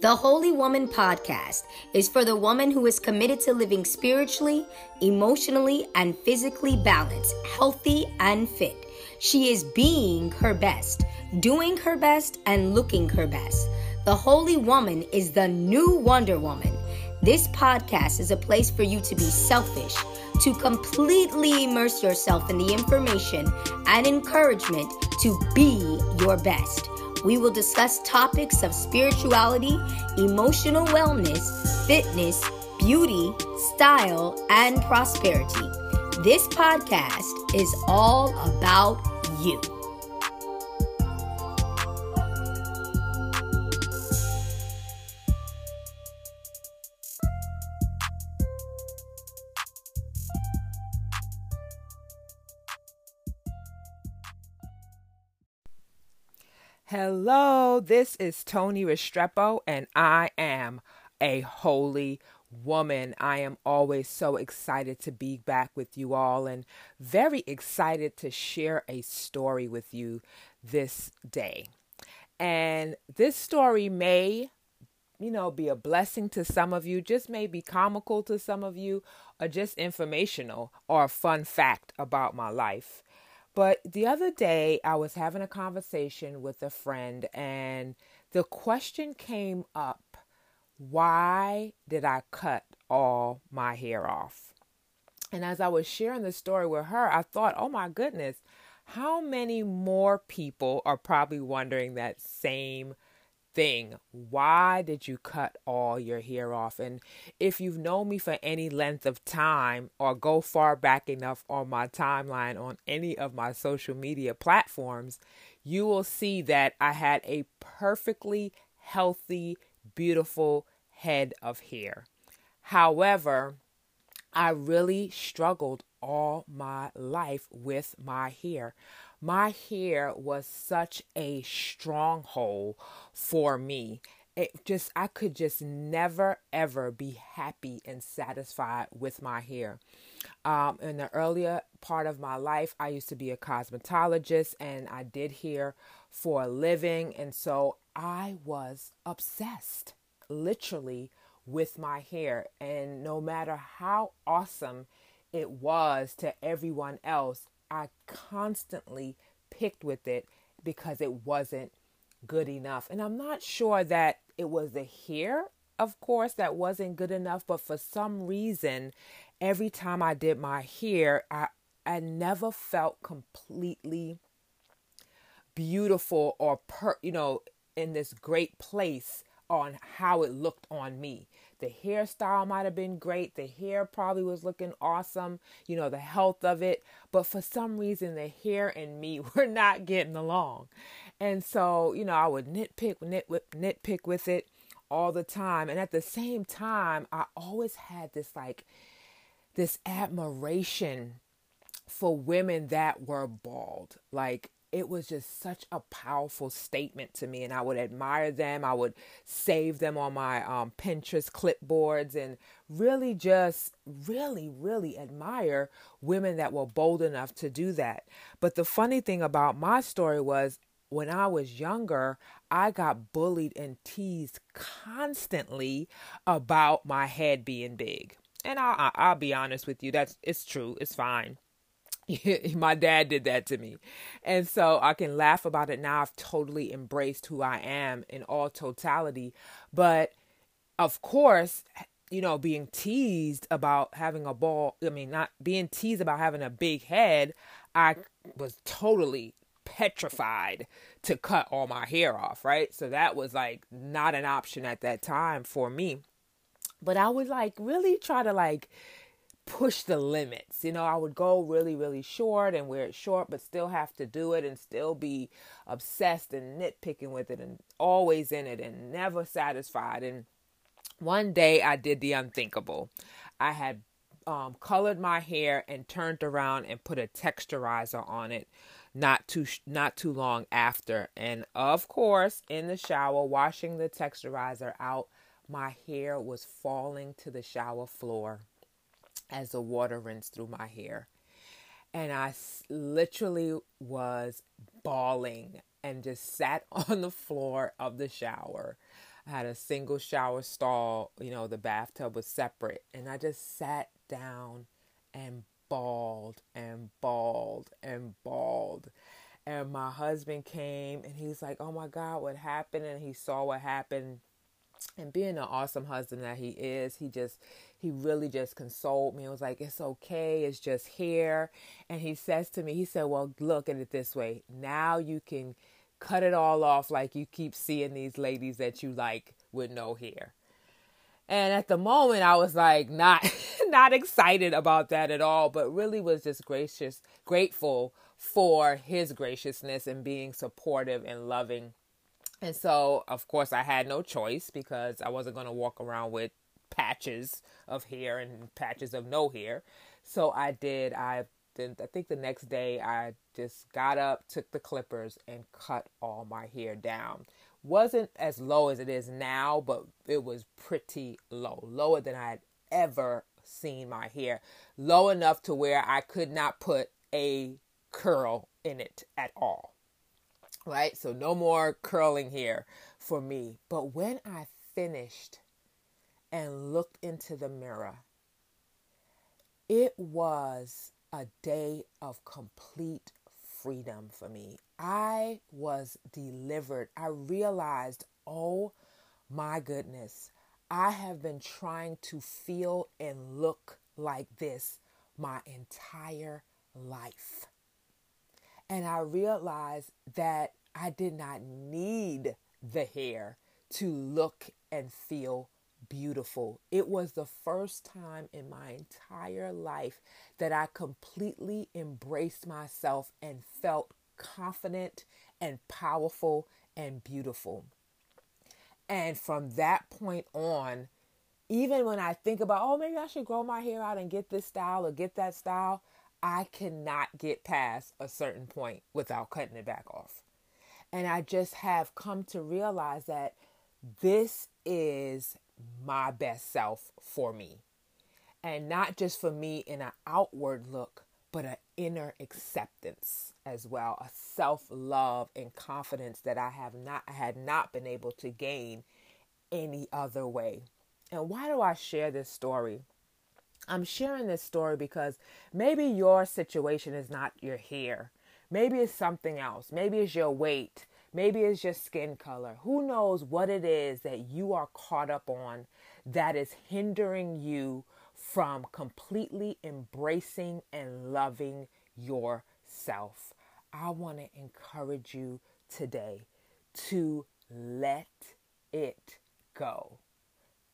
The Holy Woman podcast is for the woman who is committed to living spiritually, emotionally, and physically balanced, healthy, and fit. She is being her best, doing her best, and looking her best. The Holy Woman is the new Wonder Woman. This podcast is a place for you to be selfish, to completely immerse yourself in the information and encouragement to be your best. We will discuss topics of spirituality, emotional wellness, fitness, beauty, style, and prosperity. This podcast is all about you. Hello, this is Tony Restrepo, and I am a holy woman. I am always so excited to be back with you all and very excited to share a story with you this day. And this story may, you know, be a blessing to some of you, just may be comical to some of you, or just informational or a fun fact about my life. But the other day, I was having a conversation with a friend, and the question came up why did I cut all my hair off? And as I was sharing the story with her, I thought, oh my goodness, how many more people are probably wondering that same thing. Why did you cut all your hair off? And if you've known me for any length of time or go far back enough on my timeline on any of my social media platforms, you will see that I had a perfectly healthy, beautiful head of hair. However, I really struggled all my life with my hair my hair was such a stronghold for me. It just, I could just never ever be happy and satisfied with my hair. Um, in the earlier part of my life, I used to be a cosmetologist and I did hair for a living. And so I was obsessed, literally, with my hair. And no matter how awesome it was to everyone else, I constantly picked with it because it wasn't good enough. And I'm not sure that it was the hair, of course, that wasn't good enough, but for some reason, every time I did my hair, I I never felt completely beautiful or per, you know, in this great place on how it looked on me. The hairstyle might have been great. The hair probably was looking awesome, you know, the health of it. But for some reason, the hair and me were not getting along. And so, you know, I would nitpick, nit, nitpick with it all the time. And at the same time, I always had this like, this admiration for women that were bald. Like, it was just such a powerful statement to me and i would admire them. I would save them on my um, pinterest clipboards and really just really really admire women that were bold enough to do that. But the funny thing about my story was when i was younger i got bullied and teased constantly about my head being big. And i'll, I'll be honest with you that's it's true it's fine my dad did that to me. And so I can laugh about it now. I've totally embraced who I am in all totality. But of course, you know, being teased about having a ball, I mean, not being teased about having a big head, I was totally petrified to cut all my hair off, right? So that was like not an option at that time for me. But I would like really try to like push the limits. You know, I would go really, really short and wear it short, but still have to do it and still be obsessed and nitpicking with it and always in it and never satisfied. And one day I did the unthinkable. I had um, colored my hair and turned around and put a texturizer on it not too not too long after and of course in the shower washing the texturizer out my hair was falling to the shower floor as the water rinsed through my hair. And I literally was bawling and just sat on the floor of the shower. I had a single shower stall, you know, the bathtub was separate. And I just sat down and bawled and bawled and bawled. And my husband came and he's like, Oh my God, what happened? And he saw what happened. And being an awesome husband that he is, he just, he really just consoled me. It was like, It's okay. It's just here. And he says to me, He said, Well, look at it this way. Now you can cut it all off like you keep seeing these ladies that you like with no hair. And at the moment I was like not not excited about that at all, but really was just gracious grateful for his graciousness and being supportive and loving. And so, of course, I had no choice because I wasn't going to walk around with patches of hair and patches of no hair. So I did. I then I think the next day I just got up, took the clippers, and cut all my hair down. Wasn't as low as it is now, but it was pretty low, lower than I had ever seen my hair, low enough to where I could not put a curl in it at all. Right? So no more curling hair for me. But when I finished and looked into the mirror, it was a day of complete freedom for me. I was delivered. I realized, oh my goodness, I have been trying to feel and look like this my entire life. And I realized that I did not need the hair to look and feel beautiful. It was the first time in my entire life that I completely embraced myself and felt confident and powerful and beautiful. And from that point on, even when I think about, oh, maybe I should grow my hair out and get this style or get that style, I cannot get past a certain point without cutting it back off. And I just have come to realize that this is my best self for me. And not just for me in an outward look, but an inner acceptance as well, a self-love and confidence that I have not had not been able to gain any other way. And why do I share this story? I'm sharing this story because maybe your situation is not your hair. Maybe it's something else. Maybe it's your weight. Maybe it's your skin color. Who knows what it is that you are caught up on that is hindering you from completely embracing and loving yourself. I want to encourage you today to let it go.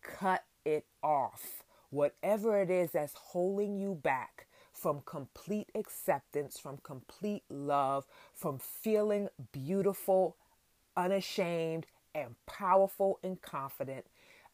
Cut it off. Whatever it is that's holding you back from complete acceptance, from complete love, from feeling beautiful, unashamed, and powerful and confident,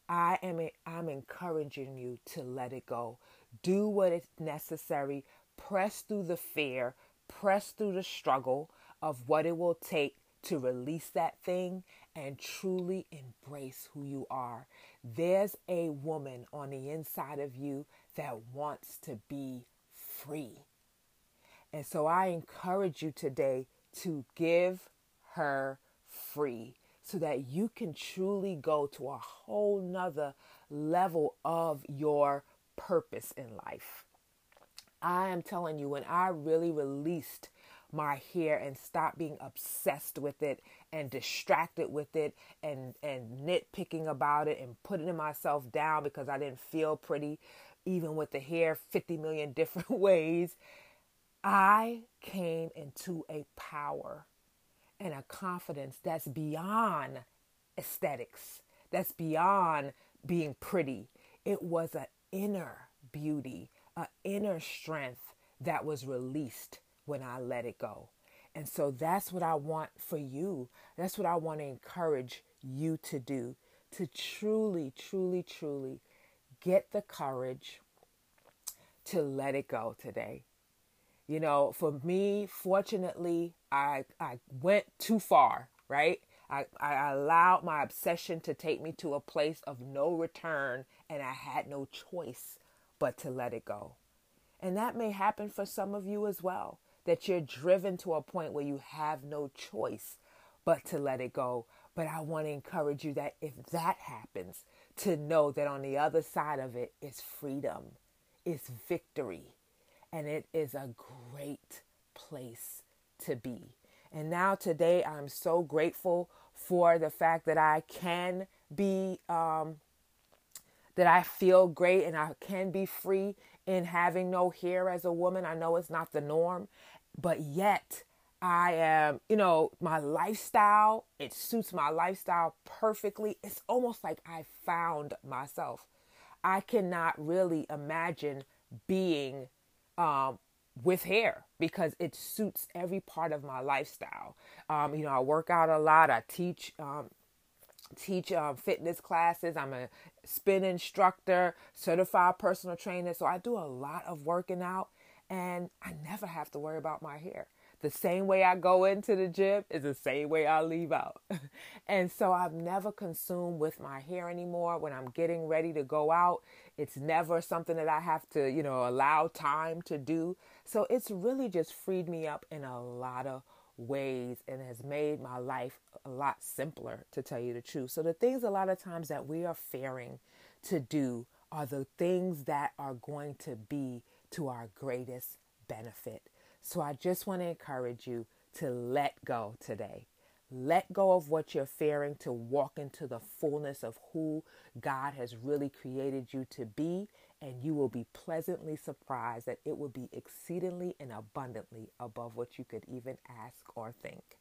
I am I'm encouraging you to let it go. Do what is necessary. Press through the fear, press through the struggle of what it will take to release that thing and truly embrace who you are. There's a woman on the inside of you that wants to be free. And so I encourage you today to give her free so that you can truly go to a whole nother level of your purpose in life. I am telling you, when I really released my hair and stop being obsessed with it and distracted with it and and nitpicking about it and putting myself down because I didn't feel pretty even with the hair 50 million different ways I came into a power and a confidence that's beyond aesthetics, that's beyond being pretty. It was an inner beauty, an inner strength that was released when I let it go. And so that's what I want for you. That's what I want to encourage you to do to truly, truly, truly get the courage to let it go today. You know, for me, fortunately, I I went too far, right? I, I allowed my obsession to take me to a place of no return, and I had no choice but to let it go. And that may happen for some of you as well, that you're driven to a point where you have no choice but to let it go. But I want to encourage you that if that happens, to know that on the other side of it is freedom, is victory, and it is a great place to be. And now today, I'm so grateful for the fact that I can be, um, that I feel great and I can be free in having no hair as a woman. I know it's not the norm, but yet I am, you know, my lifestyle, it suits my lifestyle perfectly. It's almost like I found myself. I cannot really imagine being um, with hair because it suits every part of my lifestyle. Um, you know, I work out a lot. I teach um, teach um, fitness classes. I'm a spin instructor, certified personal trainer. So I do a lot of working out, and I never have to worry about my hair. The same way I go into the gym is the same way I leave out. and so I'm never consumed with my hair anymore. When I'm getting ready to go out, it's never something that I have to, you know, allow time to do. So it's really just freed me up in a lot of ways and has made my life a lot simpler, to tell you the truth. So the things a lot of times that we are fearing to do are the things that are going to be to our greatest benefit. So I just want to encourage you to let go today. Let go of what you're fearing to walk into the fullness of who God has really created you to be, and you will be pleasantly surprised that it will be exceedingly and abundantly above what you could even ask or think.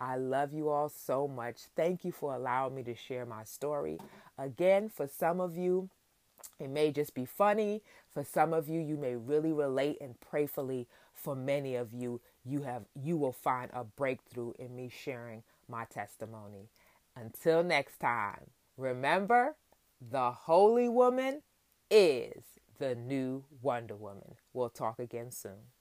I love you all so much. Thank you for allowing me to share my story. Again, for some of you, it may just be funny. For some of you, you may really relate and prayfully for many of you, you have you will find a breakthrough in me sharing my testimony. Until next time, remember the holy woman is the new Wonder Woman. We'll talk again soon.